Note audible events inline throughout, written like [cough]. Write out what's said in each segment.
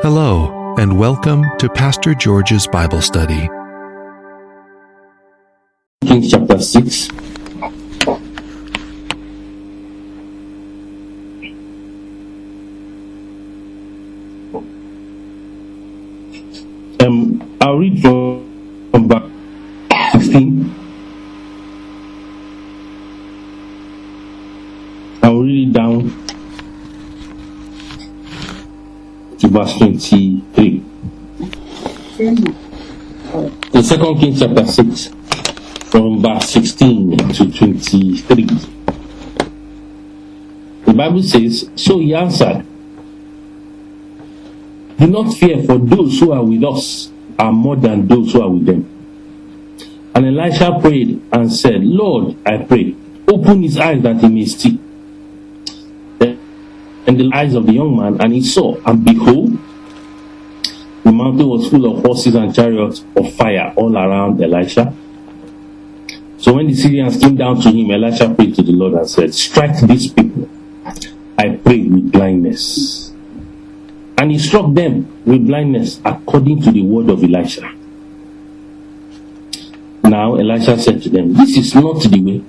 Hello, and welcome to Pastor George's Bible Study. Kings chapter 6. 23. The second Kings chapter 6 from verse 16 to 23. The Bible says, So he answered, Do not fear, for those who are with us are more than those who are with them. And Elisha prayed and said, Lord, I pray, open his eyes that he may see. And the eyes of the young man, and he saw, and behold, the mountain was full of horses and chariots of fire all around Elisha. So when the Syrians came down to him, Elisha prayed to the Lord and said, Strike these people, I pray, with blindness. And he struck them with blindness according to the word of Elisha. Now Elisha said to them, This is not the way.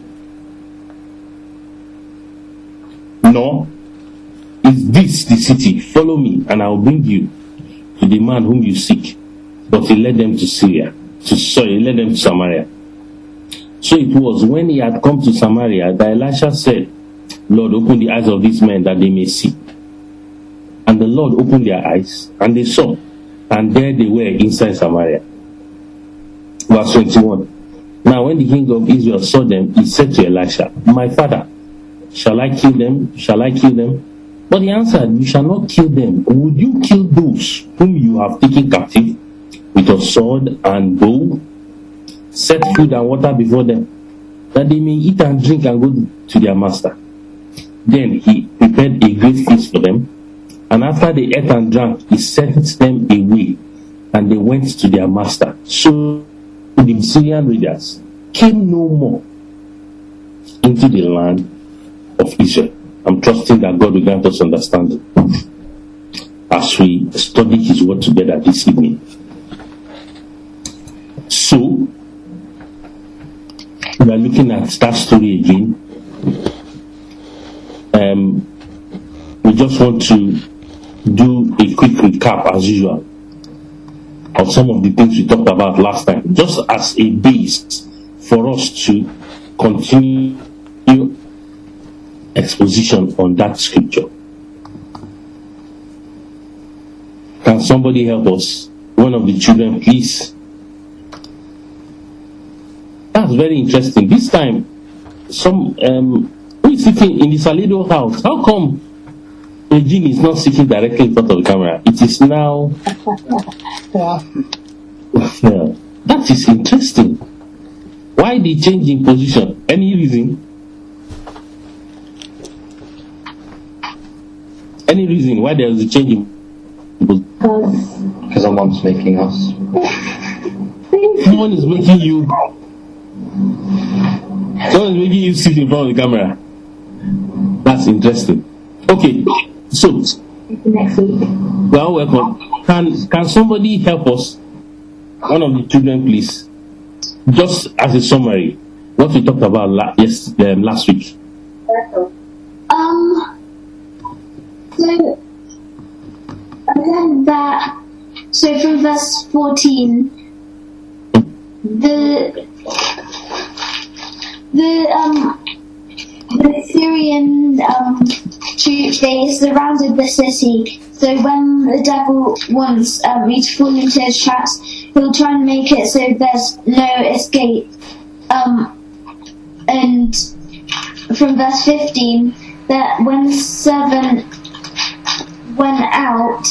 Nor is this the city. Follow me, and I will bring you to the man whom you seek. But he led them to Syria. To, sorry, he led them to Samaria. So it was when he had come to Samaria that Elisha said, Lord, open the eyes of these men that they may see. And the Lord opened their eyes, and they saw, and there they were inside Samaria. Verse 21. Now, when the king of Israel saw them, he said to Elisha, My father, shall I kill them? Shall I kill them? But he answered, You shall not kill them. Would you kill those whom you have taken captive with a sword and bow? Set food and water before them, that they may eat and drink and go to their master. Then he prepared a great feast for them, and after they ate and drank, he sent them away, and they went to their master. So the Syrian raiders came no more into the land of Israel. I'm trusting that God will grant us understanding as we study His Word together this evening. So, we are looking at that story again. Um, we just want to do a quick recap, as usual, of some of the things we talked about last time, just as a base for us to continue exposition on that scripture. Can somebody help us? One of the children, please. That's very interesting. This time, some um, who is sitting in the Salido house? How come Regine is not sitting directly in front of the camera? It is now. [laughs] Yeah. Yeah. That is interesting. Why the change in position? Any reason? Any reason why there was a change in? Because someone's making us. Someone is making you. Someone is making you sit in front of the camera. That's interesting. Okay, so next week. well, welcome. Can can somebody help us? One of the children, please. Just as a summary, what we talked about la- yes um, last week. Um, so, that, so from verse 14, the, the, um, the Syrian, um, troops, they surrounded the city. So when the devil wants um, to fall into his traps, he'll try and make it so there's no escape. Um, and from verse 15, that when the servant went out,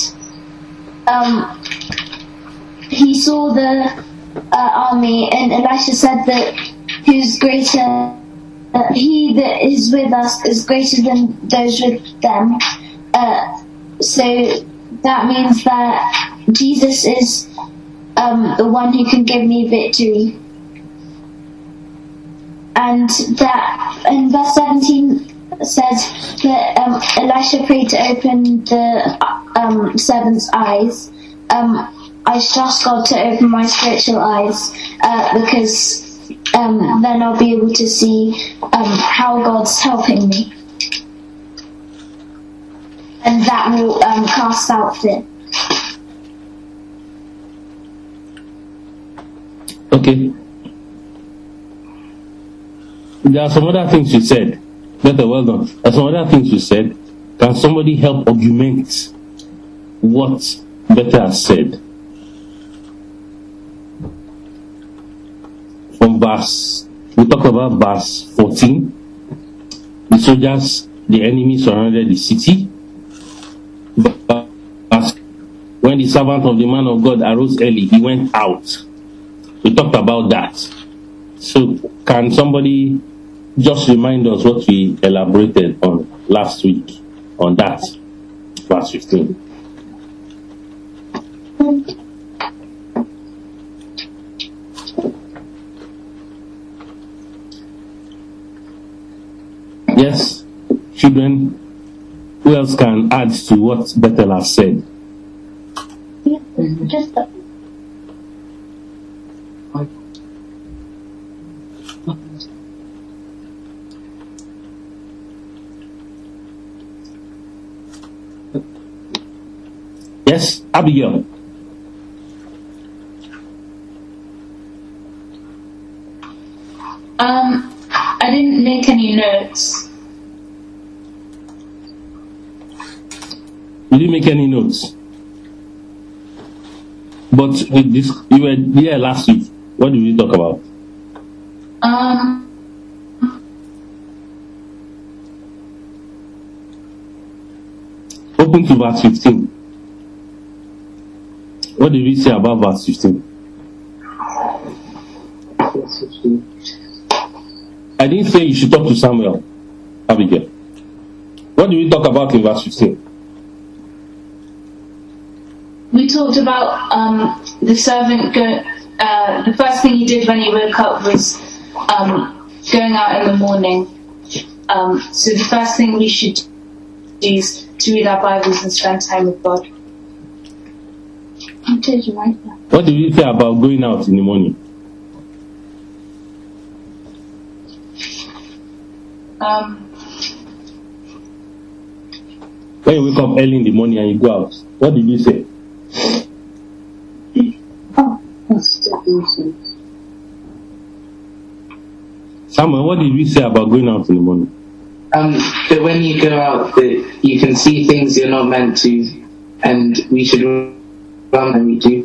um, he saw the uh, army, and Elisha said that who's greater, uh, he that is with us is greater than those with them. Uh, so that means that Jesus is um, the one who can give me victory. And that in verse 17, said that um, Elisha prayed to open the um, servant's eyes. Um, I should ask God to open my spiritual eyes uh, because um, then I'll be able to see um, how God's helping me. And that will um, cast out fear. Okay. There are some other things you said. Bethel, well done. Are some other things you said. Can somebody help augment what Bethel said? From verse, we talk about verse 14. The soldiers, the enemy surrounded the city. But when the servant of the man of God arose early, he went out. We talked about that. So, can somebody just remind us what we elaborated on last week on that, verse 15? Yes, children, who else can add to what Bethel has said? Yeah, just the Abigail. Um, I didn't make any notes. You didn't make any notes. But with this, you were here last week. What did we talk about? Um, Open to verse 15. What did we say about verse 15? I didn't say you should talk to Samuel, Abigail. What did we talk about in verse 15? we talked about um, the servant go. Uh, the first thing he did when he woke up was um, going out in the morning. Um, so the first thing we should do is to read our Bibles and spend time with God. I right there. What did we say about going out in the morning? Um, When you wake up early in the morning and you go out, what did you say? Oh, Samuel, what did we say about going out in the morning? Um, that when you go out, that you can see things you're not meant to, and we should run when we do.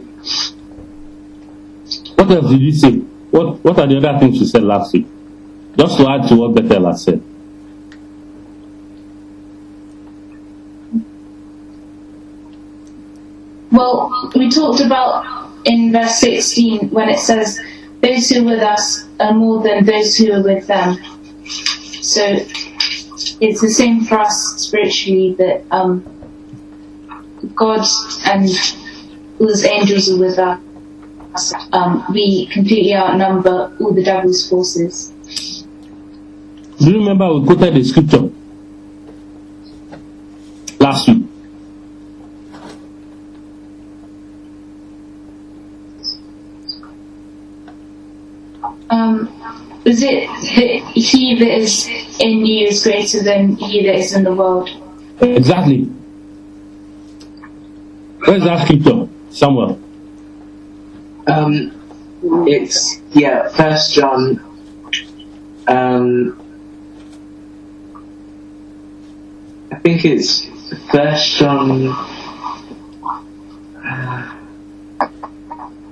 What else did you say? What What are the other things you said last week? Just to add to what Bethel has said. well, we talked about in verse 16 when it says, "Those who are with us are more than those who are with them." So it's the same for us spiritually that um, God and all His angels are with us. Um, we completely outnumber all the devil's forces. Do you remember we quoted the scripture last week? Um, is it that he that is in you is greater than he that is in the world? Exactly. Where's that scripture? Samuel. Um, it's yeah, First John. Um, I think it's First John. uh,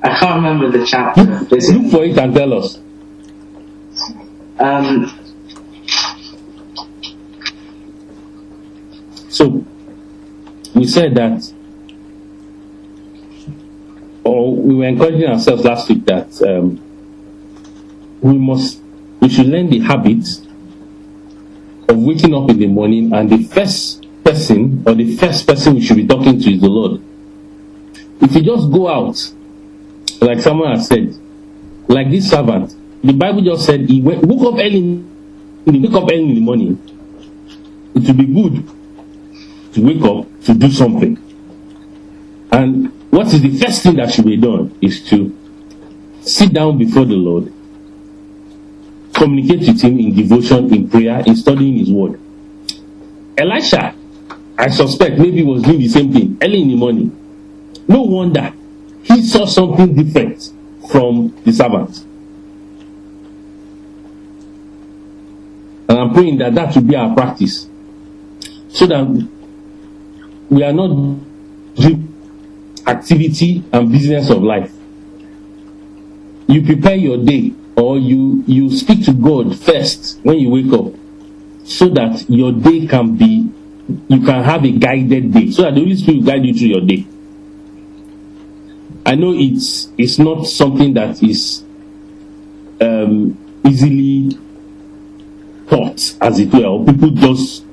I can't remember the chapter. It- Look for it and tell us. Um, So, we said that, or we were encouraging ourselves last week that um, we must, we should learn the habit of waking up in the morning and the first person or the first person we should be talking to is the Lord. If you just go out, like someone has said, like this servant, the Bible just said he went, woke up early, in the, woke up early in the morning it will be good to wake up to do something. And what is the first thing that should be done is to sit down before the Lord, communicate with Him in devotion, in prayer, in studying His Word. Elisha, I suspect, maybe was doing the same thing early in the morning. No wonder he saw something different from the servant. And I'm praying that that will be our practice. So that we are not activity and business of life. You prepare your day or you, you speak to God first when you wake up so that your day can be, you can have a guided day. So that the Holy Spirit will guide you through your day. I know it's it's not something that is um, easily taught, as it were, people just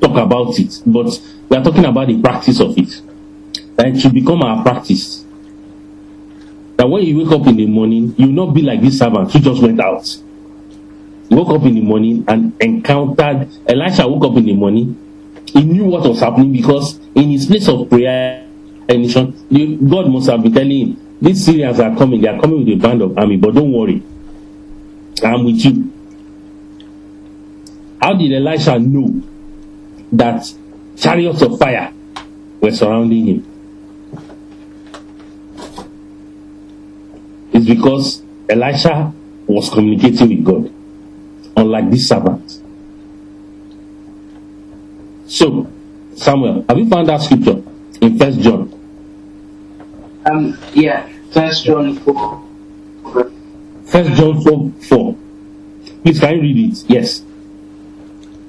talk about it. But we are talking about the practice of it. That it should become our practice. That when you wake up in the morning, you will not be like this servant who just went out. He woke up in the morning and encountered Elisha woke up in the morning. He knew what was happening because in his place of prayer nation, God must have been telling him, these Syrians are coming, they are coming with a band of army, but don't worry, I'm with you. How did Elisha know that chariots of fire were surrounding him? Because Elisha was communicating with God, unlike this servant. So, Samuel, have you found that scripture in First John? Um, yeah, First John 4. First John 4, 4. Please, can you read it? Yes.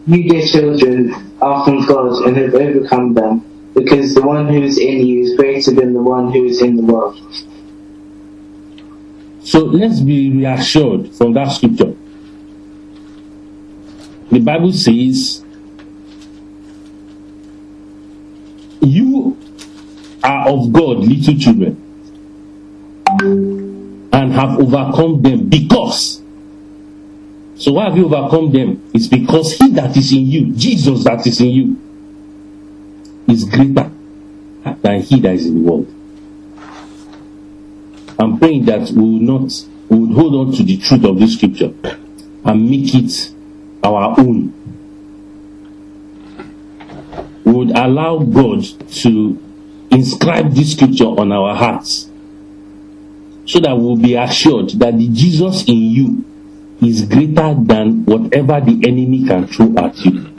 You, dear children, are from God and have overcome them, because the one who is in you is greater than the one who is in the world. So let's be reassured from that scripture. The Bible says, You are of God, little children, and have overcome them because. So why have you overcome them? It's because he that is in you, Jesus that is in you, is greater than he that is in the world. I'm praying that we will not we will hold on to the truth of this scripture and make it our own. We would allow God to inscribe this scripture on our hearts so that we'll be assured that the Jesus in you is greater than whatever the enemy can throw at you.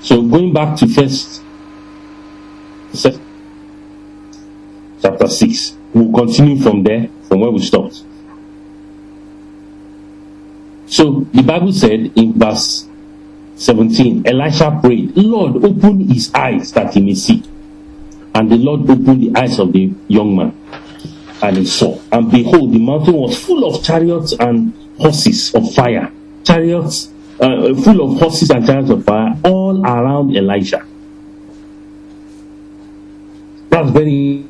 So going back to first chapter 6, we'll continue from there, from where we stopped. So the Bible said in verse 17, Elisha prayed, Lord, open his eyes that he may see. And the Lord opened the eyes of the young man, and he saw. And behold, the mountain was full of chariots and horses of fire. Chariots, uh, full of horses and chariots of fire, all around Elisha. That's very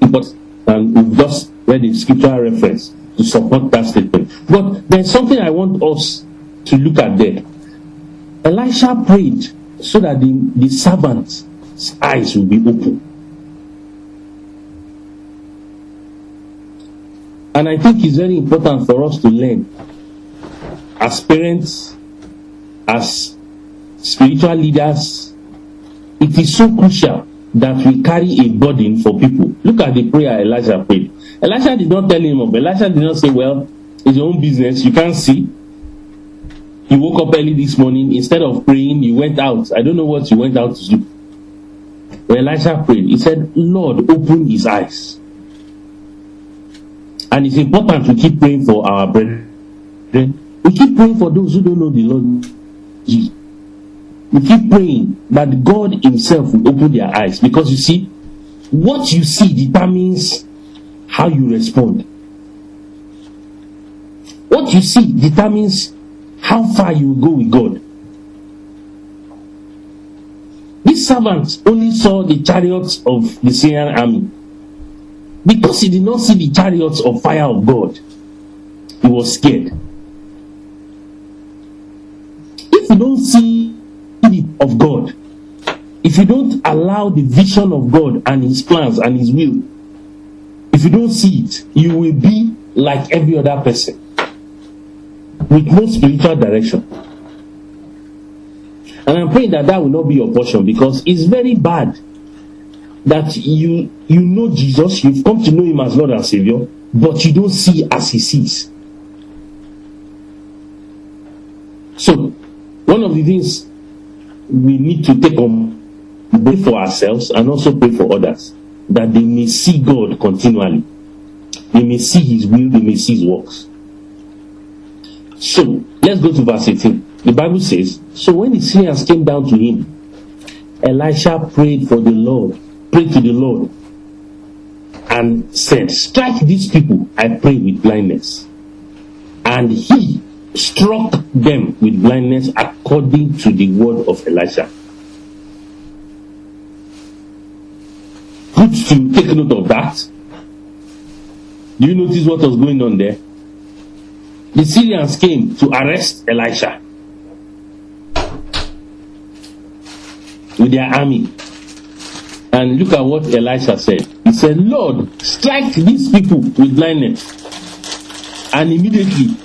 important. And um, we've just read the scriptural reference to support that statement. But there's something I want us to look at there. Elisha prayed so that the, the servant's eyes will be open. And I think it's very important for us to learn as parents, as spiritual leaders, it is so crucial that we carry a burden for people. Look at the prayer Elijah prayed. Elijah did not tell him of. Elijah did not say, Well, it's your own business. You can't see. You woke up early this morning. Instead of praying, you went out. I don't know what you went out to do. When Elijah prayed, he said, Lord, open his eyes. And it's important to keep praying for our brethren. We keep praying for those who don't know the Lord Jesus. We keep praying that God Himself will open their eyes because you see, what you see determines how you respond. What you see determines how far you will go with God. This servant only saw the chariots of the Syrian army. Because he did not see the chariots of fire of God, he was scared. if you don't see of God, if you don't allow the vision of God and His plans and His will, if you don't see it, you will be like every other person with no spiritual direction. And I'm praying that that will not be your portion because it's very bad that you you know Jesus, you've come to know Him as Lord and Savior, but you don't see as He sees. So, one of the things we need to take on both for ourselves and also pray for others that they may see God continually. They may see His will, they may see His works. So, let's go to verse 18. The Bible says, So when the Syrians came down to him, Elisha prayed for the Lord, prayed to the Lord, and said, Strike these people, I pray, with blindness. And he struck them with blindness according to the word of Elisha. Good to take note of that. Do you notice what was going on there? The Syrians came to arrest Elisha with their army. And look at what Elisha said. He said, Lord, strike these people with blindness. And immediately,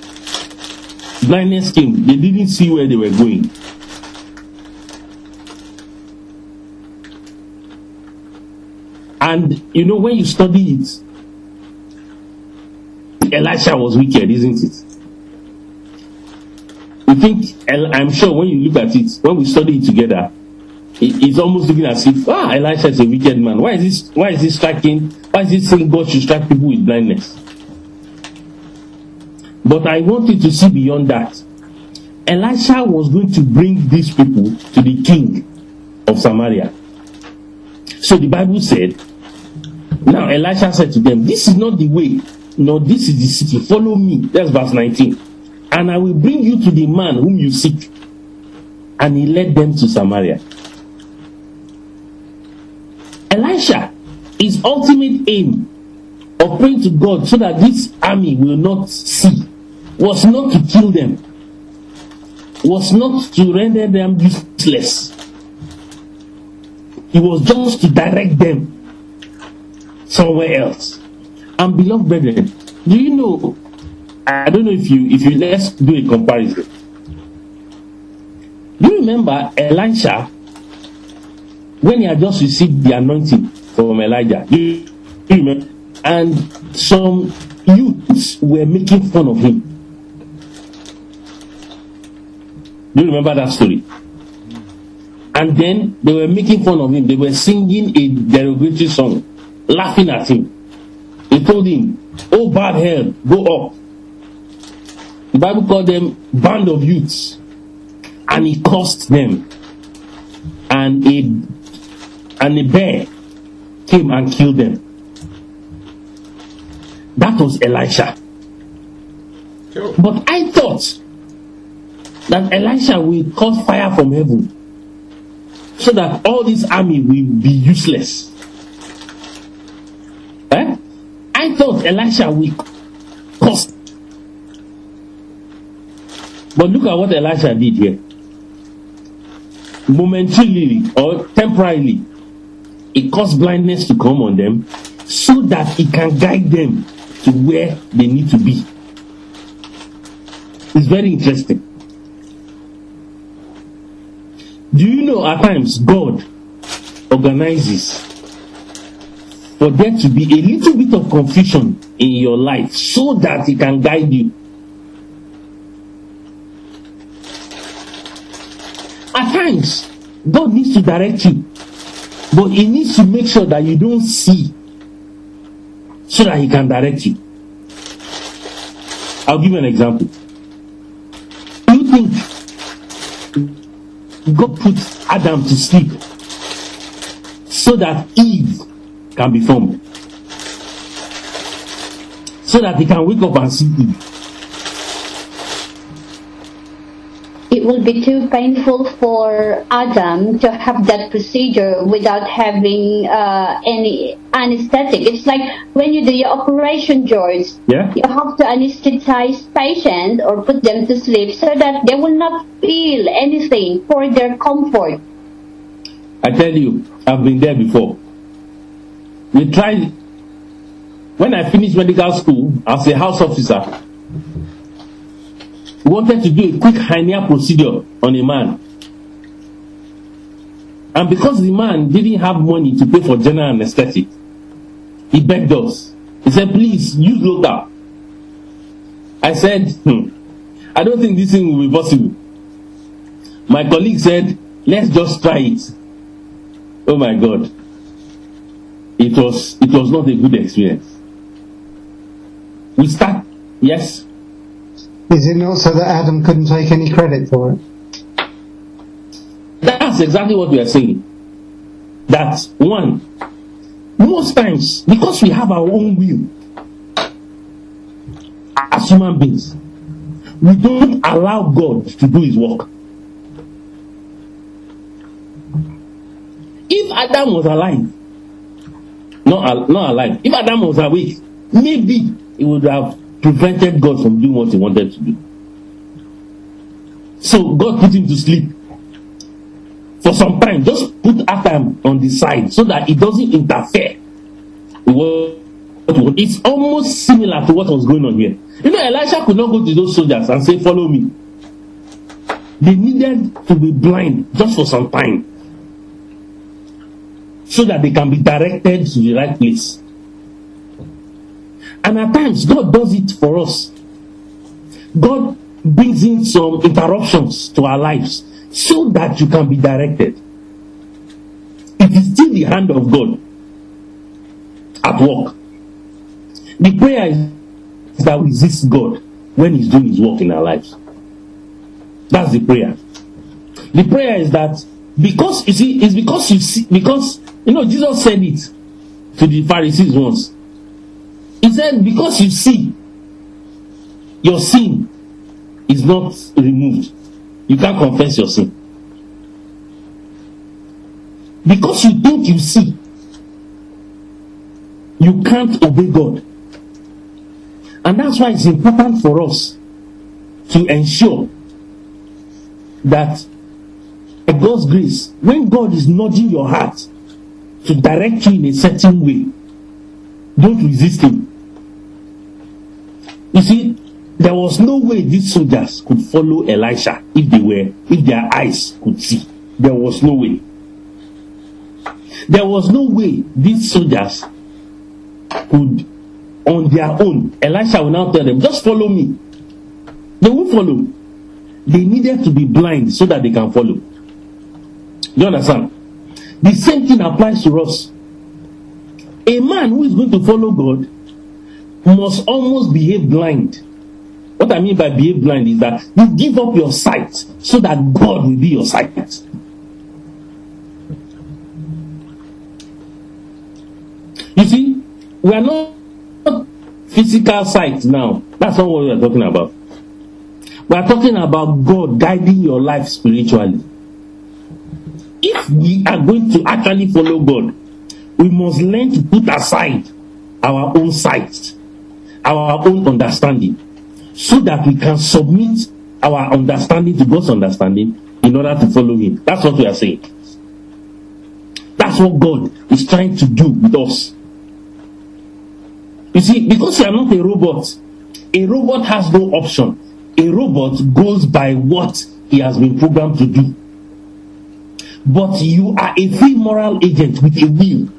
blindness came. They didn't see where they were going. And you know, when you study it, Elisha was wicked, isn't it? You think, I'm sure when you look at it, when we study it together, it's almost looking as if, ah, Elisha is a wicked man. Why is this, why is he striking, why is he saying God should strike people with blindness? But I want you to see beyond that. Elisha was going to bring these people to the king of Samaria. So the Bible said, now Elisha said to them, This is not the way, no, this is the city. Follow me. That's verse 19. And I will bring you to the man whom you seek. And he led them to Samaria. Elisha, his ultimate aim of praying to God so that this army will not see was not to kill them, was not to render them useless. It was just to direct them somewhere else. And beloved brethren, do you know? I don't know if you if you let's do a comparison. Do you remember Elisha when he had just received the anointing from Elijah? Do you remember? And some youths were making fun of him. Do you remember that story? And then they were making fun of him. They were singing a derogatory song, laughing at him. They told him, Oh, bad hell, go up. The Bible called them band of youths. And he cursed them. And a, and a bear came and killed them. That was Elisha. But I thought that Elisha will cause fire from heaven so that all this army will be useless. Eh? I thought Elisha will cause. But look at what Elisha did here. Momentarily or temporarily, it caused blindness to come on them so that he can guide them to where they need to be. It's very interesting. Do you know at times God organizes for there to be a little bit of confusion in your life so that He can guide you? At times, God needs to direct you, but He needs to make sure that you don't see so that He can direct you. I'll give you an example. You think God put Adam to sleep so that Eve can be formed. So that he can wake up and see Eve. It will be too painful for Adam to have that procedure without having uh, any anesthetic. It's like when you do your operation, George. Yeah. You have to anesthetize patient or put them to sleep so that they will not feel anything for their comfort. I tell you, I've been there before. We tried. When I finished medical school as a house officer, wanted to do a quick hernia procedure on a man. And because the man didn't have money to pay for general anesthetic, he begged us. He said, please use local. I said, hmm, I don't think this thing will be possible. My colleague said, let's just try it. Oh my God. It was, it was not a good experience. We start, yes, Is it not so that Adam couldn't take any credit for it? That's exactly what we are saying. That one, most times, because we have our own will as human beings, we don't allow God to do his work. If Adam was alive, not, not alive, if Adam was awake, maybe he would have prevented God from doing what he wanted to do. So God put him to sleep for some time. Just put Adam on the side so that it doesn't interfere it's almost similar to what was going on here. You know, Elisha could not go to those soldiers and say, Follow me. They needed to be blind just for some time so that they can be directed to the right place. And at times, God does it for us. God brings in some interruptions to our lives so that you can be directed. It is still the hand of God at work. The prayer is that we resist God when He's doing His work in our lives. That's the prayer. The prayer is that because you see, it's because you see, because you know, Jesus said it to the Pharisees once. Because you see, your sin is not removed, you can't confess your sin. Because you think you see, you can't obey God. And that's why it's important for us to ensure that by God's grace, when God is nudging your heart to direct you in a certain way, don't resist Him. You see, there was no way these soldiers could follow Elisha if they were, if their eyes could see. There was no way. There was no way these soldiers could, on their own, Elisha will now tell them, just follow me. They won't follow. They needed to be blind so that they can follow. You understand? The same thing applies to us. A man who is going to follow God must almost behave blind. What I mean by behave blind is that you give up your sight so that God will be your sight. You see, we are not physical sight now. That's not what we are talking about. We are talking about God guiding your life spiritually. If we are going to actually follow God, we must learn to put aside our own sight, our own understanding, so that we can submit our understanding to God's understanding in order to follow Him. That's what we are saying. That's what God is trying to do with us. You see, because you are not a robot, a robot has no option. A robot goes by what he has been programmed to do. But you are a free moral agent with a will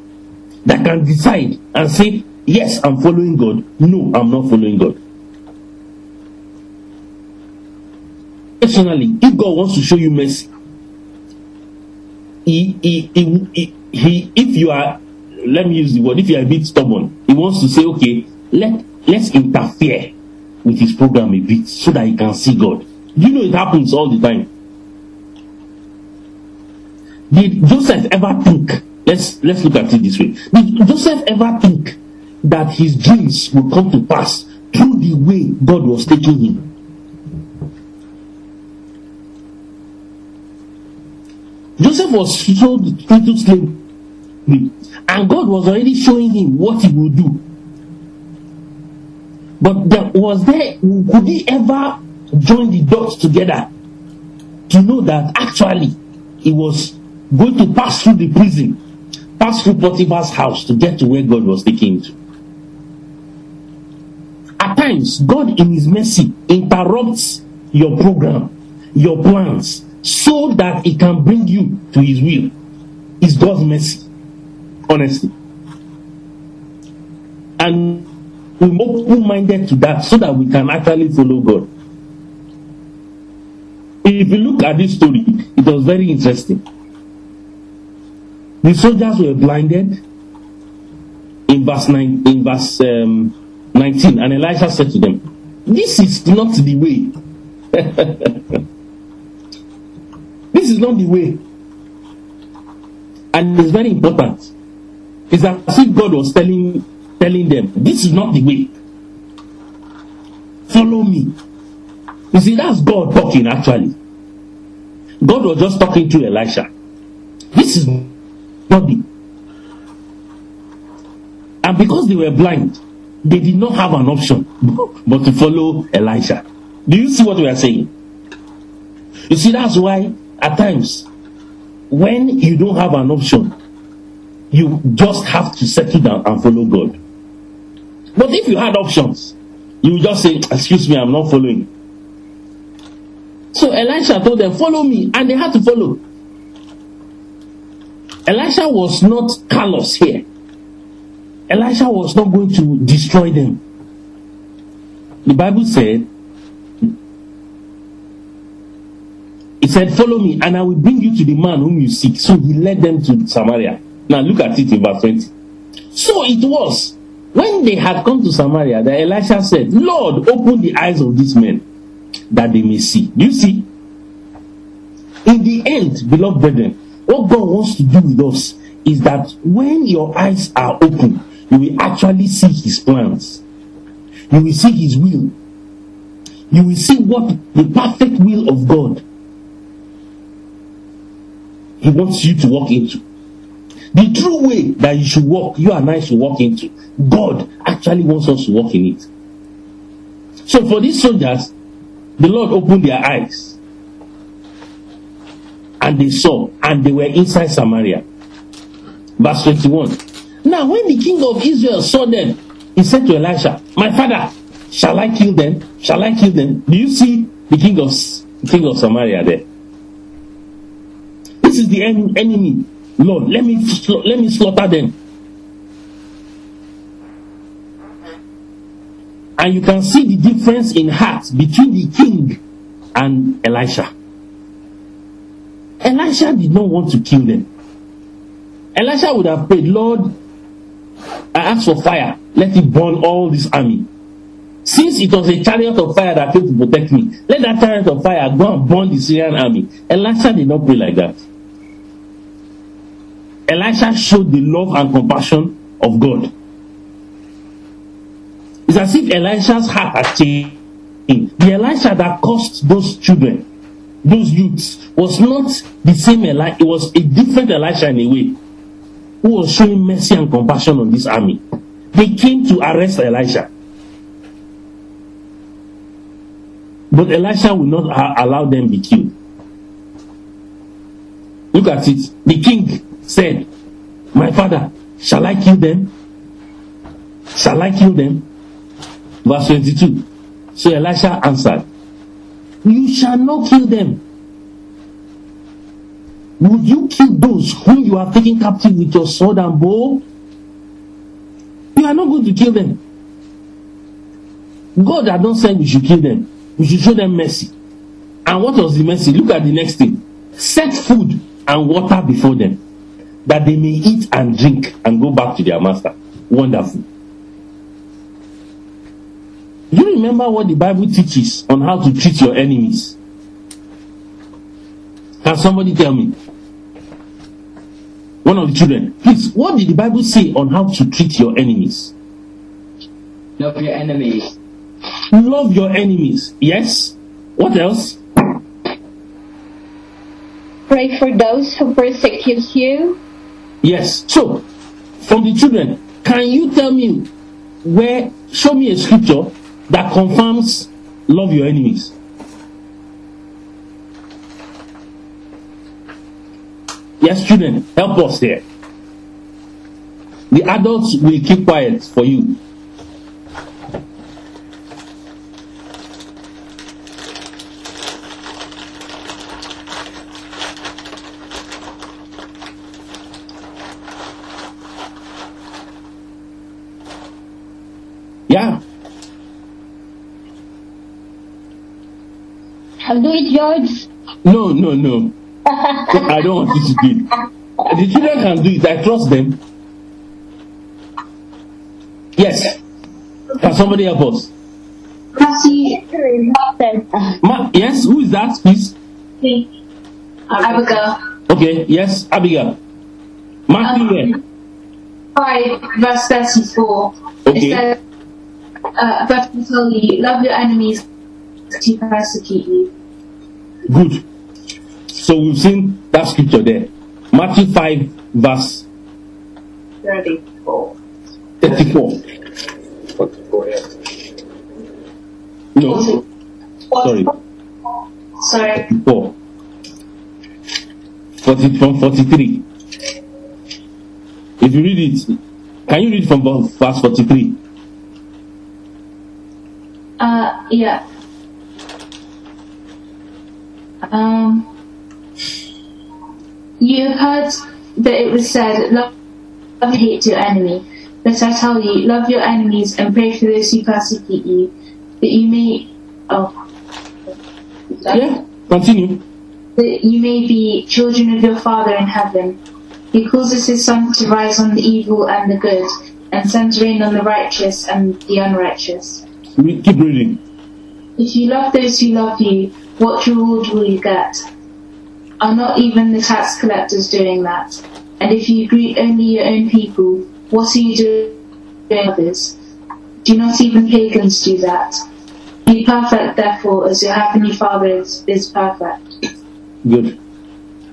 that can decide and say, Yes, I'm following God. No, I'm not following God. Personally, if God wants to show you mercy, he, he, he, he, if you are, let me use the word, if you are a bit stubborn, he wants to say, okay, let, let's interfere with his program a bit so that he can see God. You know it happens all the time. Did Joseph ever think, let's, let's look at it this way. Did Joseph ever think that his dreams would come to pass through the way God was taking him? Joseph was sold into slavery, and God was already showing him what he would do. But there, was there, could he ever join the dots together to know that actually he was going to pass through the prison, pass through Potiphar's house to get to where God was taking him to? At times, God in His mercy interrupts your program, your plans, so that He can bring you to His will. It's God's mercy, honestly. And we're open minded to that so that we can actually follow God. If you look at this story, it was very interesting. The soldiers were blinded in verse 9, in verse um, 19, and Elisha said to them, This is not the way. [laughs] this is not the way. And it's very important. It's as if God was telling telling them, This is not the way. Follow me. You see, that's God talking actually. God was just talking to Elisha. This is not the. And because they were blind, they did not have an option [laughs] but to follow Elijah. Do you see what we are saying? You see, that's why at times, when you don't have an option, you just have to settle down and follow God. But if you had options, you would just say, Excuse me, I'm not following. So Elisha told them, Follow me, and they had to follow. Elisha was not callous here. Elisha was not going to destroy them. The Bible said, He said, Follow me, and I will bring you to the man whom you seek. So he led them to Samaria. Now look at it in verse 20. So it was when they had come to Samaria that Elisha said, Lord, open the eyes of these men that they may see. Do you see? In the end, beloved brethren, what God wants to do with us is that when your eyes are open, you will actually see His plans. You will see His will. You will see what the perfect will of God He wants you to walk into. The true way that you should walk, you and I should walk into, God actually wants us to walk in it. So for these soldiers, the Lord opened their eyes and they saw, and they were inside Samaria. Verse 21. Now, when the king of Israel saw them, he said to Elisha, My father, shall I kill them? Shall I kill them? Do you see the king of, king of Samaria there? This is the en- enemy. Lord, let me, let me slaughter them. And you can see the difference in heart between the king and Elisha. Elisha did not want to kill them. Elisha would have prayed, Lord, I ask for fire. Let it burn all this army. Since it was a chariot of fire that came to protect me, let that chariot of fire go and burn the Syrian army. Elisha did not pray like that. Elisha showed the love and compassion of God. It's as if Elisha's heart had changed. The Elisha that caused those children, those youths, was not the same Elisha. It was a different Elisha in a way, who was showing mercy and compassion on this army. They came to arrest Elisha. But Elisha will not allow them to be killed. Look at it. The king said, My father, shall I kill them? Shall I kill them? Verse 22. So Elisha answered, You shall not kill them. Would you kill those whom you have taken captive with your sword and bow? You are not going to kill them. God had not said we should kill them. We should show them mercy. And what was the mercy? Look at the next thing. Set food and water before them, that they may eat and drink and go back to their master. Wonderful. Do you remember what the Bible teaches on how to treat your enemies? Can somebody tell me? One of the children. Please, what did the Bible say on how to treat your enemies? Love your enemies. Love your enemies. Yes? What else? pray for those who persecute you. Yes. So, from the children, can you tell me where, show me a scripture that confirms love your enemies? Yes, children, help us here. The adults will keep quiet for you. Yeah. I'll do it, George. No, no, no. I don't want you to do it. The children can do it. I trust them. Yes. Can somebody help us? Ma- yes, who is that, please? Abigail, Okay, yes, Abigail. Matthew, where? 5, verse 34. Okay. It says, uh, but I tell you, love your enemies to persecute you. Good. So we've seen that scripture there. Matthew 5, verse 34. 34. No, sorry, Sorry. 4. 40, from 43. If you read it, can you read from verse 43? Uh, yeah. Um, you heard that it was said, love and hate your enemy. But I tell you, love your enemies and pray for those who persecute you, that you may, oh, Yeah, continue. that you may be children of your Father in heaven. He causes his sun to rise on the evil and the good, and sends rain on the righteous and the unrighteous. Keep reading. If you love those who love you, what reward will you get? Are not even the tax collectors doing that? And if you greet only your own people, what are you doing to others? Do not even pagans do that? Be perfect, therefore, as your heavenly Father is, is perfect. Good.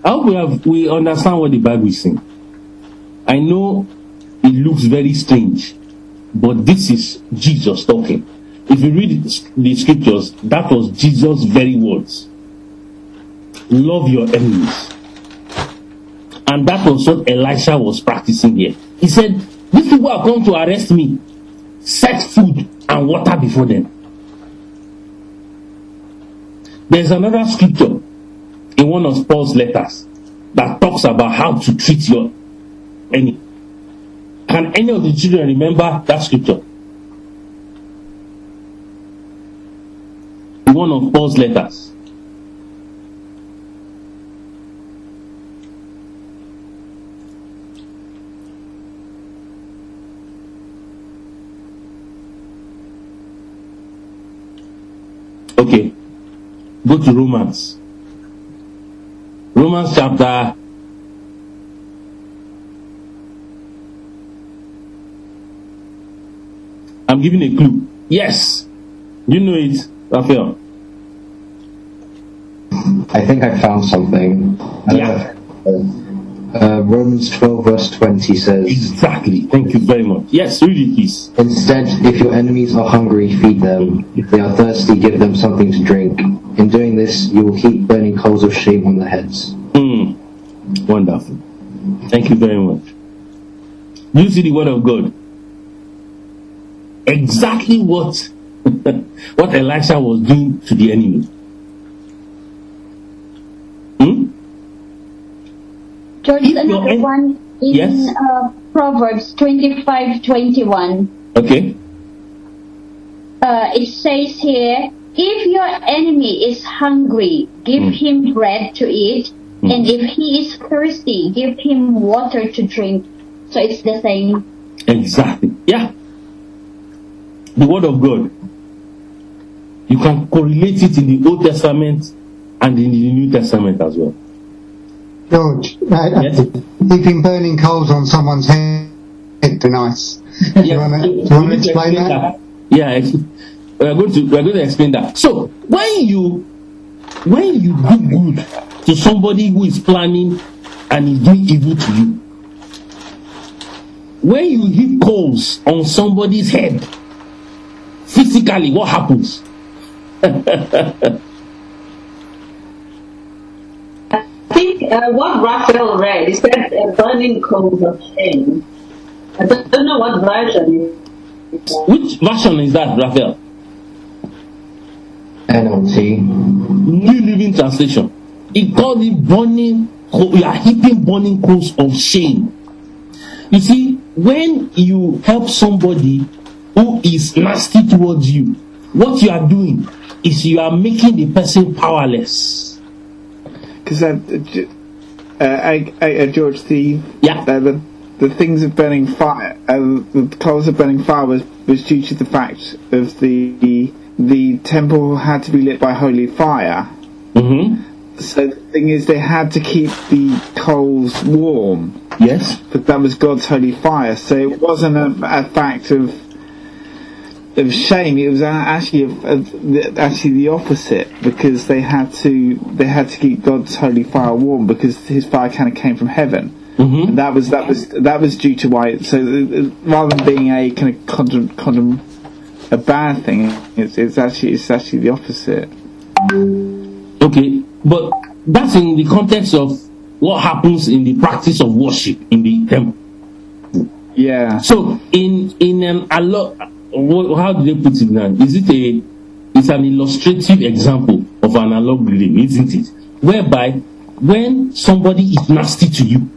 I hope we have we understand what the Bible is saying. I know it looks very strange, but this is Jesus talking. If you read the scriptures, that was Jesus' very words. Love your enemies. And that was what Elisha was practicing here. He said, These people are come to arrest me. Set food and water before them. There's another scripture in one of Paul's letters that talks about how to treat your enemy. Can any of the children remember that scripture? In one of Paul's letters. Okay. Go to Romans. Romans chapter I'm giving a clue. Yes. You know it, Raphael. I think I found something. I Yeah. know. Uh, Romans 12 verse 20 says, Exactly. Thank you very much. Yes, read it, please. Instead, if your enemies are hungry, feed them. If they are thirsty, give them something to drink. In doing this, you will heap burning coals of shame on their heads. Hmm. Wonderful. Thank you very much. You see the word of God? Exactly what [laughs] what Elisha was doing to the enemy. Hmm? George, If your another en- one in Yes. uh, Proverbs twenty-five twenty-one. Okay. Uh, it says here, if your enemy is hungry, give Mm. him bread to eat, Mm. and if he is thirsty, give him water to drink. So it's the same. Exactly. Yeah. The word of God. You can correlate it in the Old Testament and in the New Testament as well. George, uh, Yes. heaping burning coals on someone's head nice. Do you want to, do you want to explain that? Yeah, ex- we are going to we are going to explain that. So when you when you do good to somebody who is planning and is doing evil to you, when you heap coals on somebody's head, physically, what happens? [laughs] uh, what Raphael read is that uh, burning coals of shame. I don't, don't know what version. Which version is that, Raphael? NLT. New Living Translation. It called it burning, co- you are heaping burning coals of shame. You see, when you help somebody who is nasty towards you, what you are doing is you are making the person powerless. Because uh, uh, I, I, uh, George, the Yeah. uh, the the things of burning fire, uh, the coals of burning fire was was due to the fact of the the temple had to be lit by holy fire. Mm-hmm. So the thing is, they had to keep the coals warm, Yes. but that was God's holy fire. So it wasn't a, a fact of of shame. It was actually a, a, the- actually the opposite because they had to they had to keep God's holy fire warm because His fire kind of came from heaven. Mm-hmm. And that was that was that was due to why. So uh, rather than being a kind of condom, condom a bad thing, it's, it's actually it's actually the opposite. Okay, but that's in the context of what happens in the practice of worship in the temple. Yeah. So in in an allo- wha- how do they put it now? Is it a it's an illustrative example of an analog reading, isn't it? Whereby when somebody is nasty to you,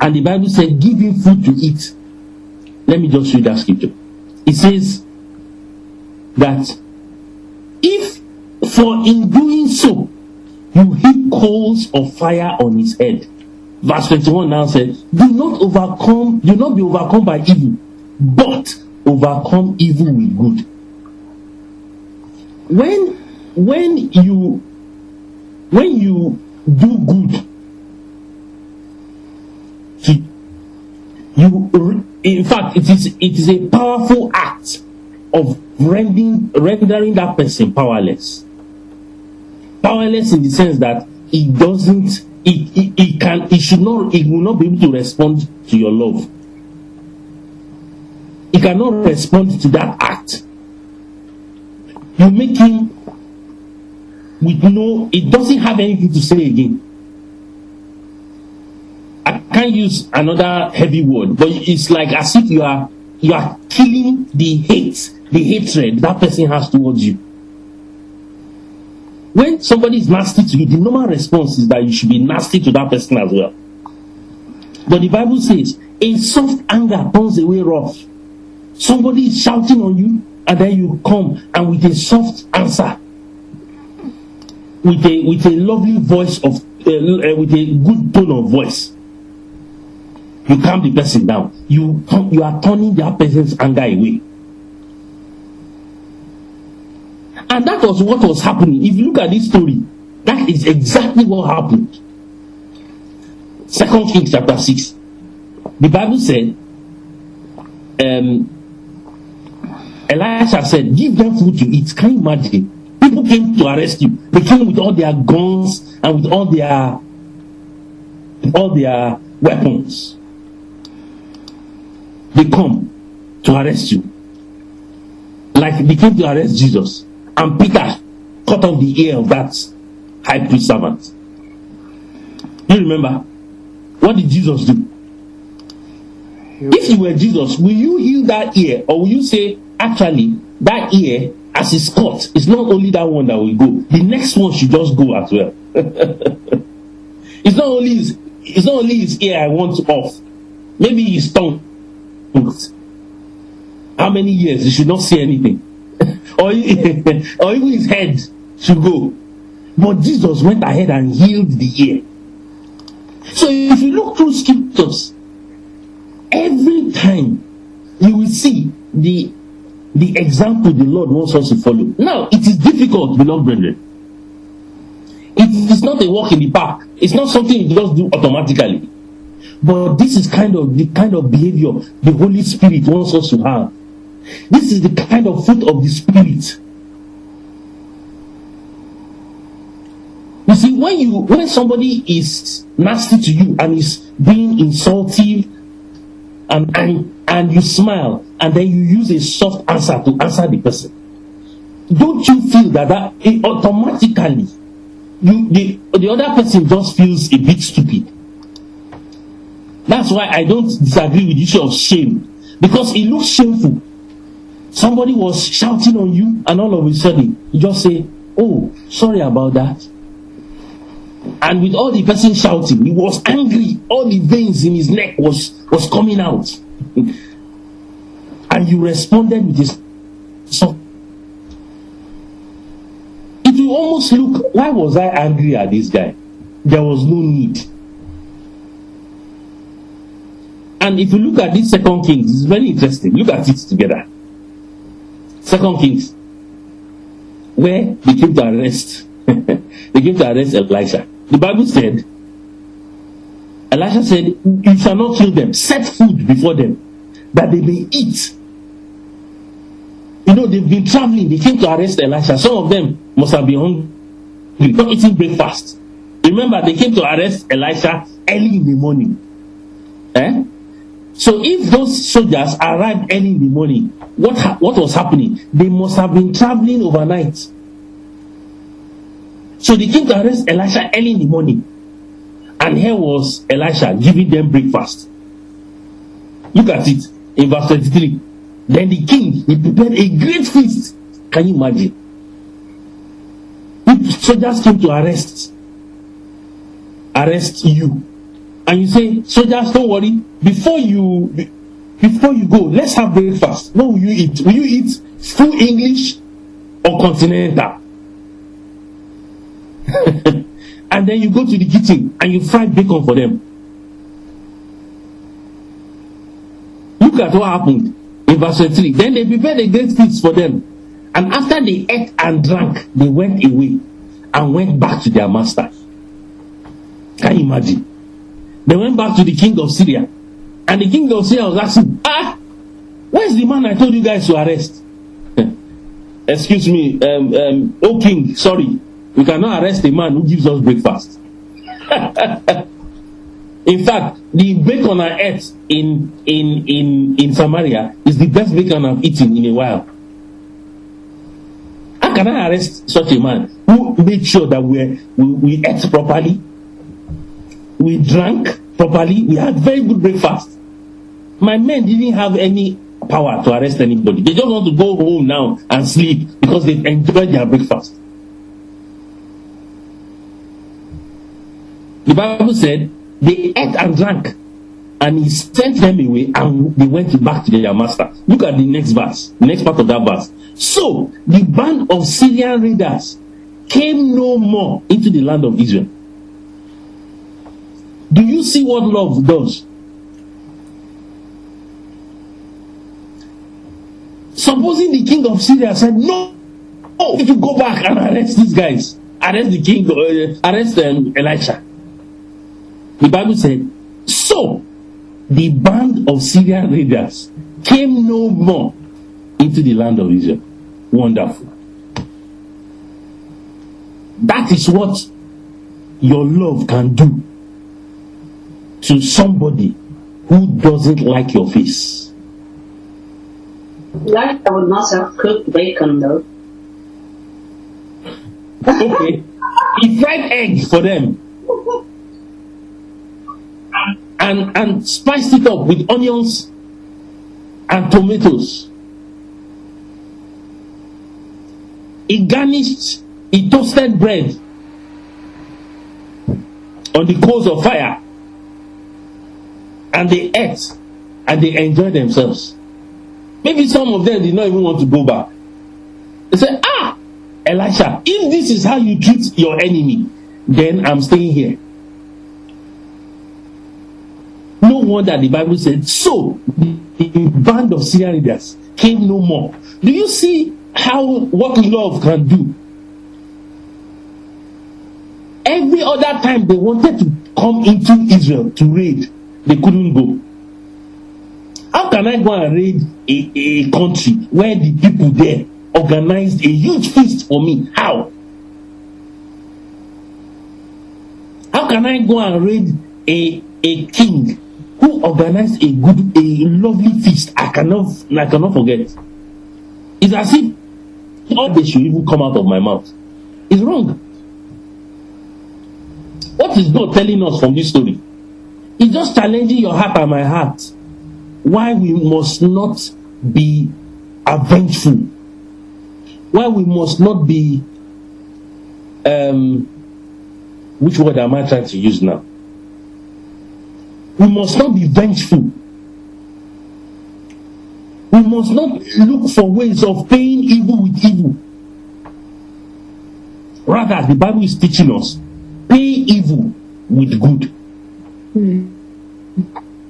and the Bible said, give him food to eat. Let me just read that scripture. It says that if for in doing so you heap coals of fire on his head. Verse 21 now says, Do not overcome, do not be overcome by evil, but overcome evil with good. When when you when you do good you in fact it is it is a powerful act of rendering rendering that person powerless powerless in the sense that it doesn't it, it, it can it should not it will not be able to respond to your love it cannot respond to that act you make him with no it doesn't have anything to say again I can't use another heavy word, but it's like as if you are you are killing the hate, the hatred that person has towards you. When somebody is nasty to you, the normal response is that you should be nasty to that person as well. But the Bible says, a soft anger turns away wrath. Somebody is shouting on you, and then you come and with a soft answer, with a with a lovely voice of uh, with a good tone of voice you calm the person down. You you are turning that person's anger away. And that was what was happening. If you look at this story that is exactly what happened. Second kings chapter 6 the bible said um elisha said give them food to eat can you imagine people came to arrest you they came with all their guns and with all their all their weapons they come to arrest you. Like they came to arrest Jesus. And Peter cut off the ear of that high priest servant. You remember? What did Jesus do? If you were Jesus, will you heal that ear? Or will you say, actually, that ear, as it's cut, it's not only that one that will go. The next one should just go as well. [laughs] it's not only his, it's not only his ear I want off. Maybe his tongue. How many years he should not see anything, [laughs] or [laughs] or even his head should go. But Jesus went ahead and healed the ear. So if you look through scriptures, every time you will see the the example the Lord wants us to follow. Now it is difficult, beloved brethren. It is not a walk in the park. It's not something you just do automatically. But this is kind of the kind of behavior the Holy Spirit wants us to have. This is the kind of fruit of the Spirit. You see, when you when somebody is nasty to you and is being insultive and and and you smile and then you use a soft answer to answer the person, don't you feel that that it automatically you the the other person just feels a bit stupid? That's why I don't disagree with the issue of shame because it looks shameful. Somebody was shouting on you, and all of a sudden you just say, "Oh, sorry about that." And with all the person shouting, he was angry. All the veins in his neck was was coming out, [laughs] and you responded with this. So it will almost look. Why was I angry at this guy? There was no need. And if you look at this Second Kings, it's very interesting. Look at it together. Second Kings, where they came to arrest, [laughs] they came to arrest Elisha. The Bible said, Elisha said, "You shall not kill them. Set food before them, that they may eat." You know, they've been traveling. They came to arrest Elisha. Some of them must have been hungry, not eating breakfast. Remember, they came to arrest Elisha early in the morning. Eh? So if those soldiers arrived early in the morning, what ha- what was happening? They must have been traveling overnight. So they came to arrest Elisha early in the morning. And here was Elisha giving them breakfast. Look at it in verse 23. Then the king he prepared a great feast. Can you imagine? If soldiers came to arrest arrest you and you say, soldiers, don't worry. Before you before you go, let's have breakfast. What will you eat? Will you eat full English or continental? [laughs] and then you go to the kitchen and you fry bacon for them. Look at what happened in verse 3. Then they prepared a great feast for them. And after they ate and drank, they went away and went back to their master. Can you imagine? They went back to the king of Syria. And the king of Syria was asking, Ah, where's the man I told you guys to arrest? [laughs] Excuse me, um, um, oh king, sorry. We cannot arrest a man who gives us breakfast. [laughs] in fact, the bacon I ate in, in, in, in Samaria is the best bacon I've eaten in a while. How can I arrest such a man who made sure that we, we, we ate properly, we drank properly, we had very good breakfast. My men didn't have any power to arrest anybody. They just want to go home now and sleep because they've enjoyed their breakfast. The Bible said they ate and drank, and he sent them away, and they went back to their master. Look at the next verse, next part of that verse. So the band of Syrian raiders came no more into the land of Israel. Do you see what love does? Supposing the king of Syria said, No, no, if you go back and arrest these guys, arrest the king, uh, arrest um, Elisha. The Bible said, So the band of Syrian raiders came no more into the land of Israel. Wonderful. That is what your love can do to somebody who doesn't like your face. Like I would not have cooked bacon though. Okay. He fried eggs for them. [laughs] And and spiced it up with onions and tomatoes. He garnished, he toasted bread on the coals of fire. And they ate and they enjoyed themselves. Maybe some of them did not even want to go back. They said, Ah, Elisha, if this is how you treat your enemy, then I'm staying here. No wonder the Bible said, So the band of Syrian leaders came no more. Do you see how what love can do? Every other time they wanted to come into Israel to raid, they couldn't go. How can I go and raid a, a country where the people there organized a huge feast for me? How? How can I go and raid a a king who organized a good, a lovely feast? I cannot, I cannot forget. It's as if all they should even come out of my mouth. It's wrong. What is God telling us from this story? He's just challenging your heart and my heart. Why we must not be avengeful. Why we must not be um which word am I trying to use now? We must not be vengeful. We must not look for ways of paying evil with evil. Rather, the Bible is teaching us pay evil with good.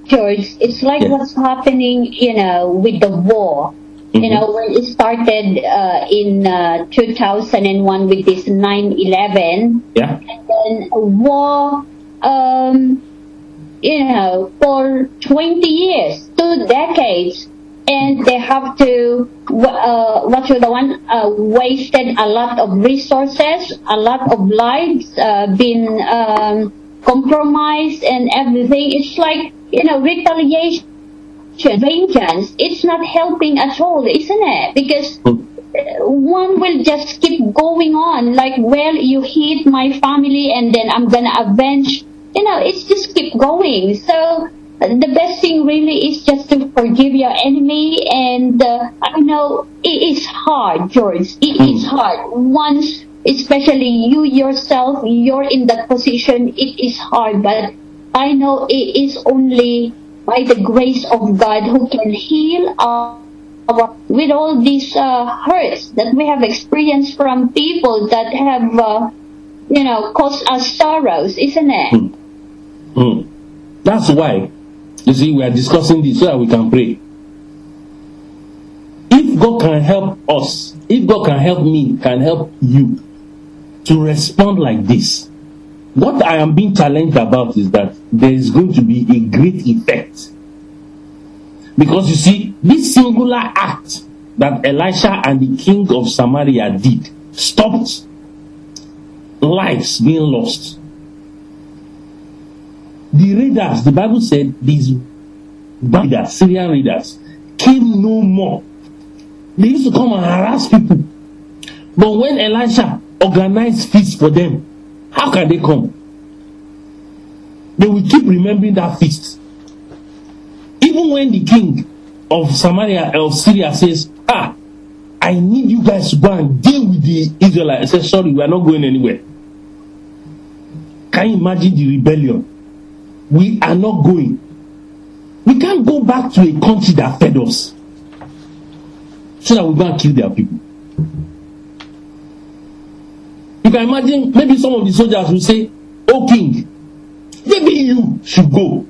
George, it's like Yeah. what's happening, you know, with the war. You Mhm. know, when it started uh, in uh, 2001 with this 9/11, Yeah? and a war, um, you know, for 20 years, two decades, and they have to, uh, what you the one, uh, wasted a lot of resources, a lot of lives, uh, been um, compromised and everything. It's like, you know, retaliation, vengeance. It's not helping at all, isn't it? Because one will just keep going on like well you hit my family and then i'm gonna avenge you know it's just keep going. So the best thing really is just to forgive your enemy and uh, i know it is hard george. It is hard. Once especially you yourself you're in that position it is hard. But i know it is only by the grace of god who can heal our our- with all these uh, hurts that we have experienced from people that have, uh, you know, caused us sorrows, isn't it? Hmm. That's why, you see, we are discussing this so that we can pray. If God can help us, if God can help me, can help you to respond like this, what I am being challenged about is that there is going to be a great effect. Because you see, this singular act that Elisha and the king of Samaria did stopped lives being lost. The raiders, the Bible said, these raiders, Syrian raiders, came no more. They used to come and harass people. But when Elisha organized feast for them, how can they come? They will keep remembering that feast. Even when the king of Samaria of Syria says, Ah, I need you guys to go and deal with the Israelites. I said, Sorry, we are not going anywhere. Can you imagine the rebellion? We are not going. We can't go back to a country that fed us so that we go and kill their people. You can imagine maybe some of the soldiers will say, Oh king, maybe you should go.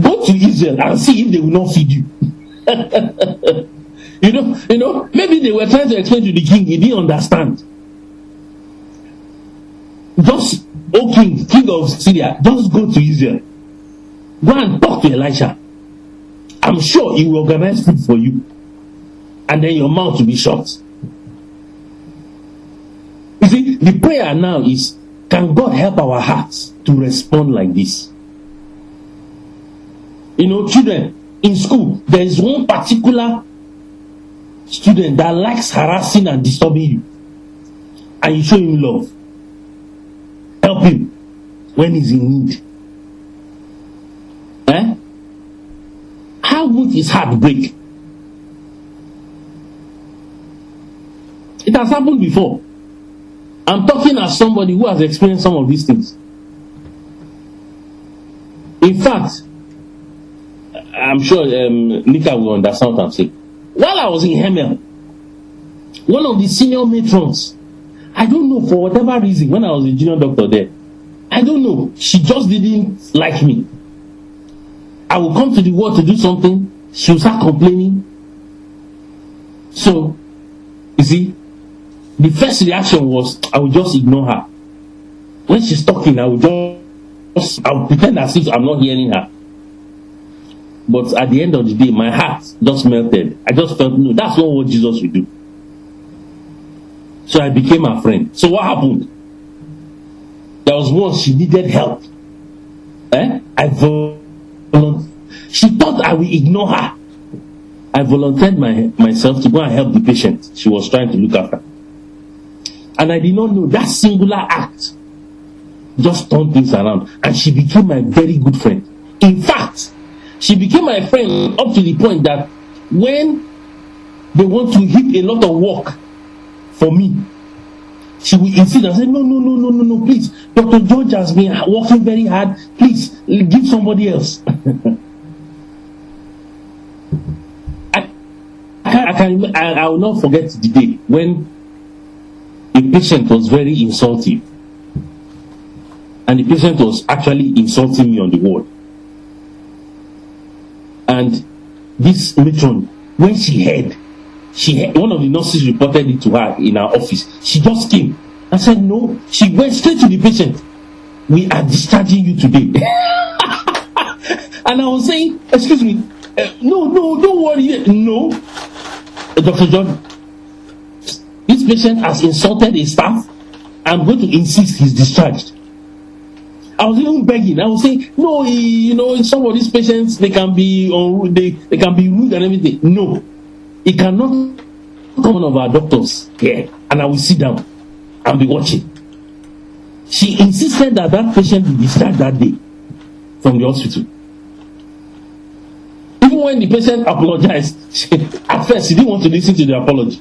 Go to Israel and see if they will not feed you. [laughs] you know, you know, maybe they were trying to explain to the king, he didn't understand. Just, oh king, king of Syria, just go to Israel. Go and talk to Elisha. I'm sure he will organize food for you. And then your mouth will be shut. You see, the prayer now is can God help our hearts to respond like this? You know, children in school, there is one particular student that likes harassing and disturbing you, and you show him love. Help him when he's in need. Eh? How his heart break? It has happened before. I'm talking as somebody who has experienced some of these things. In fact, I'm sure um, Nika will understand what I'm saying. While I was in Hemel, one of the senior matrons, I don't know for whatever reason, when I was a junior doctor there, I don't know, she just didn't like me. I will come to the world to do something, she will start complaining. So, you see, the first reaction was I will just ignore her. When she's talking, I will just I will pretend as if I'm not hearing her. But at the end of the day, my heart just melted. I just felt no, that's not what Jesus will do. So I became her friend. So what happened? there was once she needed help. Eh? I vol- she thought I will ignore her. I volunteered my, myself to go and help the patient she was trying to look after. And I did not know that singular act just turned things around. And she became my very good friend. In fact, she became my friend up to the point that when they want to heap a lot of work for me, she will insist and say, No, no, no, no, no, no, please. Dr. George has been working very hard. Please give somebody else. [laughs] I, I, can, I, I will not forget the day when a patient was very insulting. And the patient was actually insulting me on the ward. And this matron, when she heard, she one of the nurses reported it to her in her office. She just came and said, No. She went straight to the patient. We are discharging you today. [laughs] and I was saying, Excuse me, uh, no, no, don't worry. No. Uh, Dr. John, this patient has insulted a staff. I'm going to insist he's discharged. I was even begging. I was saying, no, you know, some of these patients they can be they, they can be rude and everything. No, it cannot come one of our doctors here, and I will sit down and be watching. She insisted that that patient be discharged that day from the hospital. Even when the patient apologized, she, at first she didn't want to listen to the apology.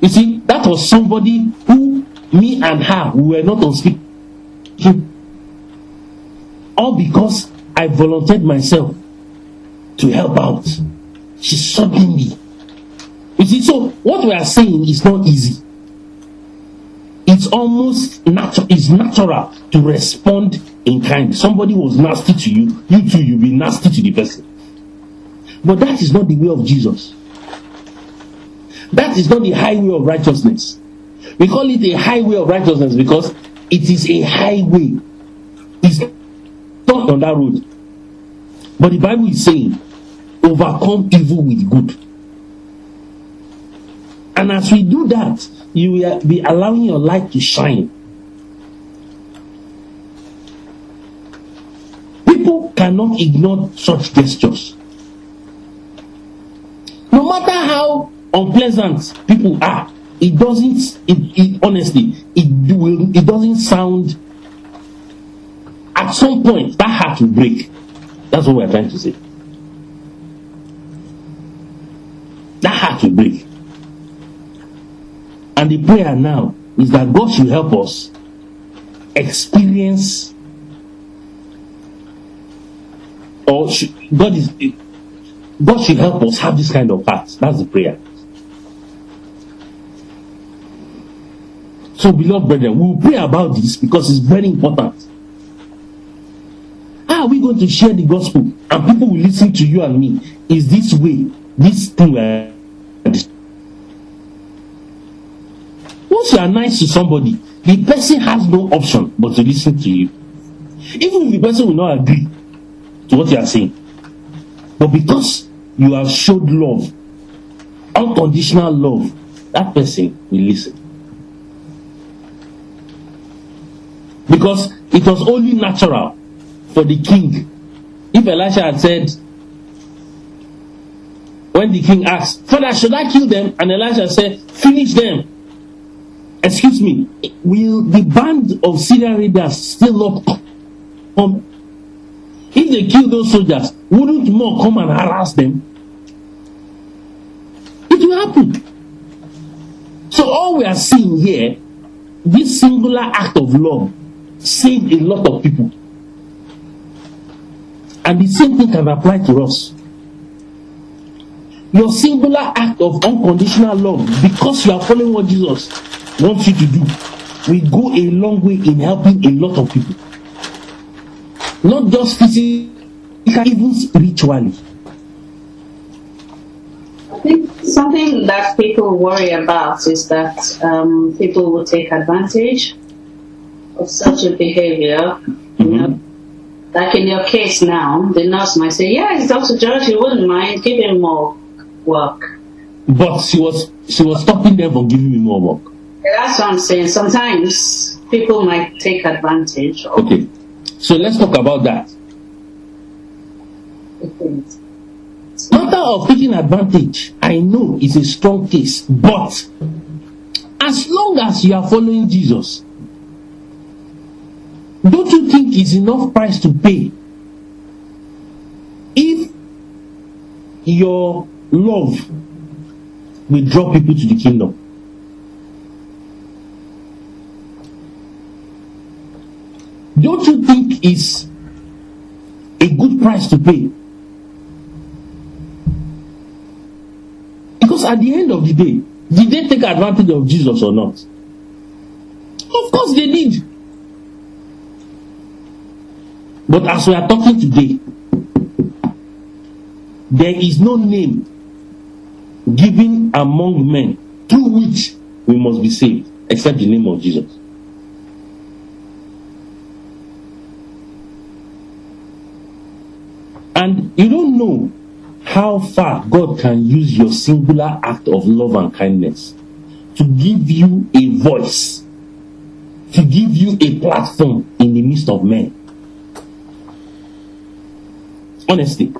You see, that was somebody who me and her we were not on speak him. All because I volunteered myself to help out. She suddenly. You see, so what we are saying is not easy. It's almost natural. It's natural to respond in kind. Somebody was nasty to you, you too, you'll be nasty to the person. But that is not the way of Jesus. That is not the highway of righteousness. We call it a highway of righteousness because it is a highway. It's not on that road. But the Bible is saying, overcome evil with good. And as we do that, you will be allowing your light to shine. People cannot ignore such gestures. No matter how unpleasant people are, it doesn't it, it honestly it will it doesn't sound at some point that heart will break that's what we're trying to say that will break and the prayer now is that god should help us experience or should, god is god should help us have this kind of heart that's the prayer So, beloved brethren, we'll pray about this because it's very important. How are we going to share the gospel and people will listen to you and me? Is this way, this thing we're Once you are nice to somebody, the person has no option but to listen to you. Even if the person will not agree to what you are saying. But because you have showed love, unconditional love, that person will listen. Because it was only natural for the king. If Elisha had said, when the king asked, Father, should I kill them? And Elisha said, Finish them. Excuse me, will the band of Syrian raiders still not come? Um, if they kill those soldiers, wouldn't more come and harass them? It will happen. So all we are seeing here, this singular act of love saved a lot of people. And the same thing can apply to us. Your singular act of unconditional love, because you are following what Jesus wants you to do, will go a long way in helping a lot of people. Not just physically, even spiritually. I think something that people worry about is that um, people will take advantage of such a behavior. You know, like in your case now, the nurse might say, "Yes, Dr. George, you wouldn't mind giving more work." But she was she was stopping them from giving me more work. That's what I'm saying. Sometimes people might take advantage of Okay. So let's talk about that. Matter of taking advantage, I know it's a strong case, but as long as you are following Jesus, don't you think it's enough price to pay if your love will draw people to the kingdom? Don't you think it's a good price to pay? Because at the end of the day, did they take advantage of Jesus or not? Of course they did. But as we are talking today, there is no name given among men through which we must be saved except the name of Jesus. And you don't know how far God can use your singular act of love and kindness to give you a voice, to give you a platform in the midst of men. Honestly,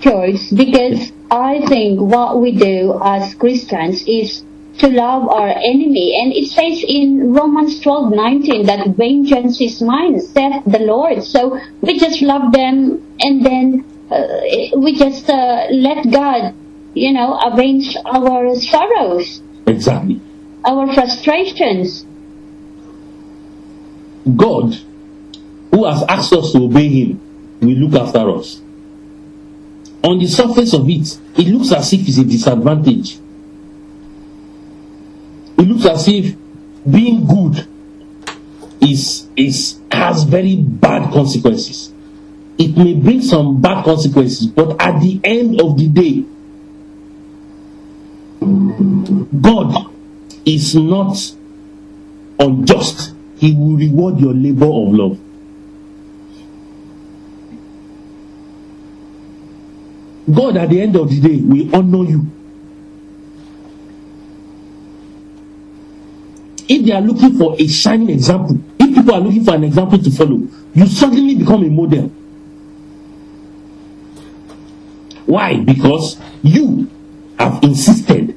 George, because I think what we do as Christians is to love our enemy. And it says in Romans twelve nineteen that vengeance is mine, saith the Lord. So we just love them and then uh, we just uh, let God, you know, avenge our sorrows, exactly. our frustrations. God, who has asked us to obey Him, will look after us. On the surface of it, it looks as if it's a disadvantage. It looks as if being good is is has very bad consequences. It may bring some bad consequences, but at the end of the day, God is not unjust. He will reward your labor of love. God, at the end of the day, will honor you. If they are looking for a shining example, if people are looking for an example to follow, you suddenly become a model. Why? Because you have insisted.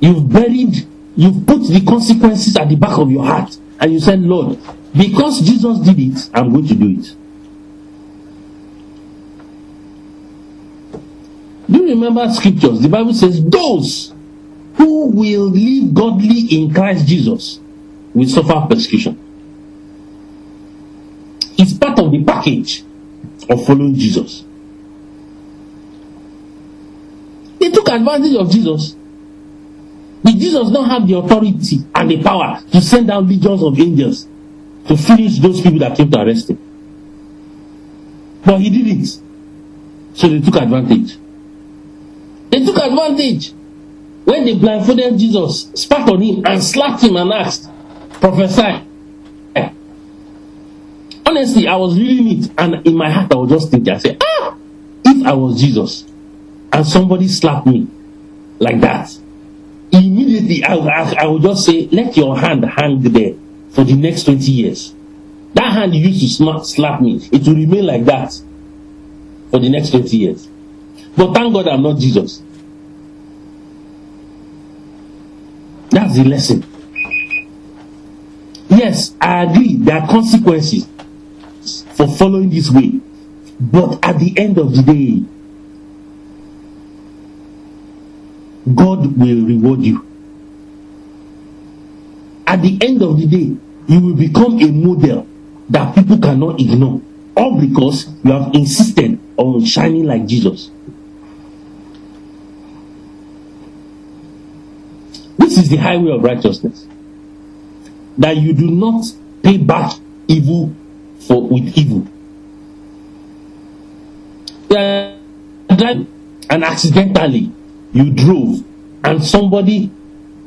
You've buried, you've put the consequences at the back of your heart, and you said, Lord, because Jesus did it, I'm going to do it. Do you remember scriptures? The Bible says, Those who will live godly in Christ Jesus will suffer persecution. It's part of the package of following Jesus. They took advantage of Jesus. Did Jesus not have the authority and the power to send out legions of angels to finish those people that came to arrest him? But he didn't. So they took advantage. They took advantage when they blindfolded Jesus, spat on him, and slapped him and asked, Prophesy. Honestly, I was reading it, and in my heart, I was just thinking, I said, Ah, if I was Jesus and somebody slapped me like that, immediately I, I, I would just say, Let your hand hang there for the next 20 years. That hand you used to slap, slap me, it will remain like that for the next 20 years. But thank God I'm not Jesus. The lesson. Yes, I agree, there are consequences for following this way. But at the end of the day, God will reward you. At the end of the day, you will become a model that people cannot ignore. All because you have insisted on shining like Jesus. This is the highway of righteousness. That you do not pay back evil for with evil. And accidentally you drove and somebody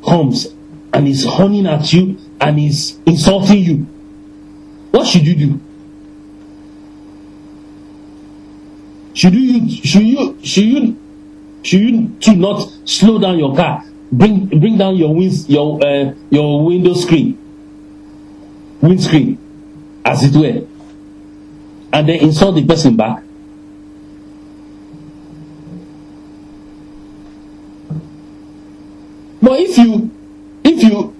comes and is honing at you and is insulting you. What should you do? Should you should you should you should you to not slow down your car bring bring down your wins, your uh, your window screen, windscreen, as it were, and then insult the person back. But if you, if you,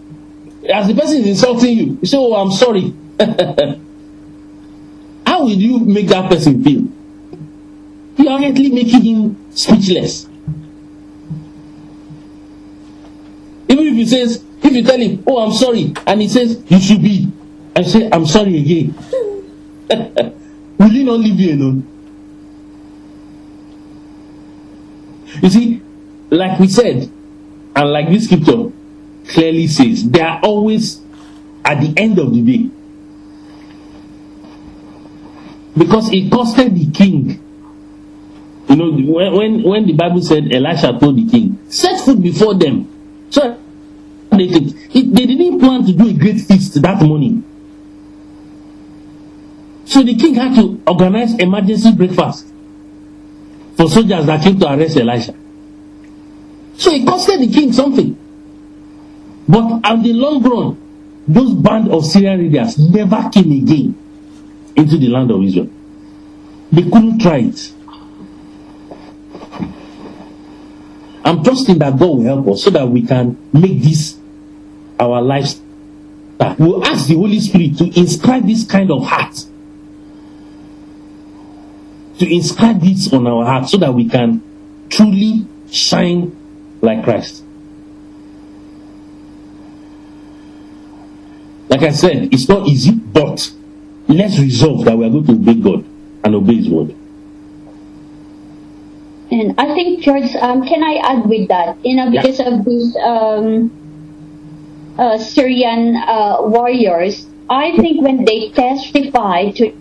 as the person is insulting you, you say, "Oh, I'm sorry." [laughs] How will you make that person feel? You are actually making him speechless. Even if he says, if you tell him, "Oh, I'm sorry," and he says, "You should be," I say, "I'm sorry again." [laughs] will he not leave you alone? You see, like we said, and like this scripture clearly says, they are always at the end of the day. Because it costed the king. You know, when, when, the Bible said Elisha told the king, set food before them. So they, it, they didn't plan to do a great feast that morning. So the king had to organize emergency breakfast for soldiers that came to arrest Elisha. So it costed the king something. But at the long run, those band of Syrian raiders never came again into the land of Israel. They couldn't try it. I'm trusting that God will help us so that we can make this our lifestyle. We'll ask the Holy Spirit to inscribe this kind of heart. To inscribe this on our heart so that we can truly shine like Christ. Like I said, it's not easy, but let's resolve that we are going to obey God and obey His word. And I think, George, um, can I add with that? You know, because of these um, uh, Syrian uh, warriors, I think when they testify to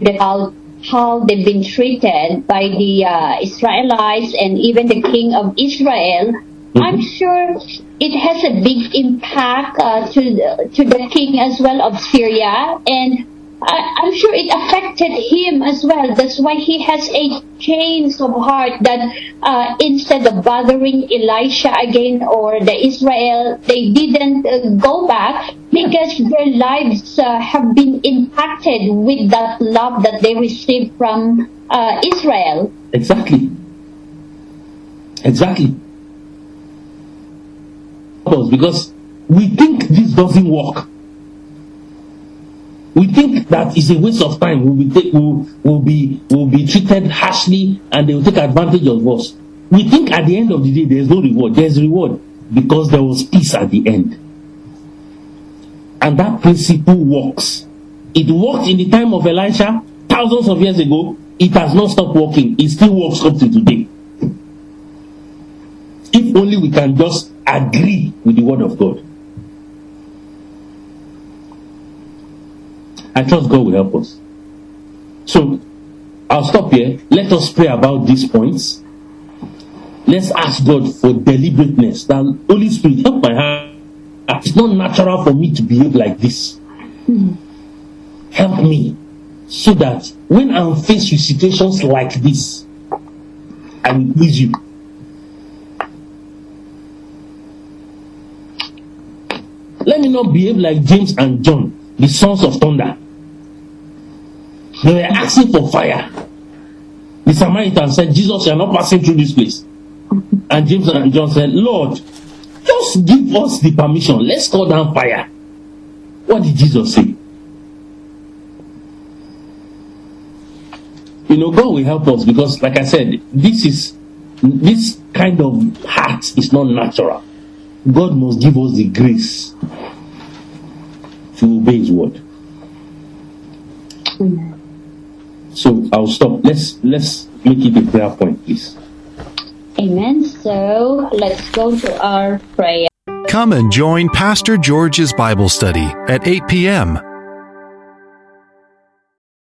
the how, they've been treated by the uh, Israelites and even the king of Israel, I'm sure it has a big impact uh, to the, to the king as well of Syria, and I, I'm sure it affected him as well. That's why he has a change of heart that uh, instead of bothering Elisha again or the Israel, they didn't uh, go back because their lives uh, have been impacted with that love that they received from uh, Israel. Exactly. Exactly. Because we think this doesn't work. We think that is a waste of time. We'll be, take, we'll, we'll, be, we'll be treated harshly and they will take advantage of us. We think at the end of the day there's no reward. There's reward because there was peace at the end. And that principle works. It worked in the time of Elisha thousands of years ago. It has not stopped working. It still works up to today. If only we can just agree with the word of God. I trust God will help us. So I'll stop here. Let us pray about these points. Let's ask God for deliberateness. That Holy Spirit help my heart. It's not natural for me to behave like this. Help me so that when I'm faced with situations like this, I will please you. Let me not behave like James and John, the sons of thunder. They were asking for fire. The Samaritan said, Jesus, you are not passing through this place. And James and John said, Lord, just give us the permission. Let's call down fire. What did Jesus say? You know, God will help us because, like I said, this is this kind of heart is not natural. God must give us the grace to obey His word. So I'll stop. Let's let's make it a prayer point, please. Amen. So let's go to our prayer. Come and join Pastor George's Bible study at 8 p.m.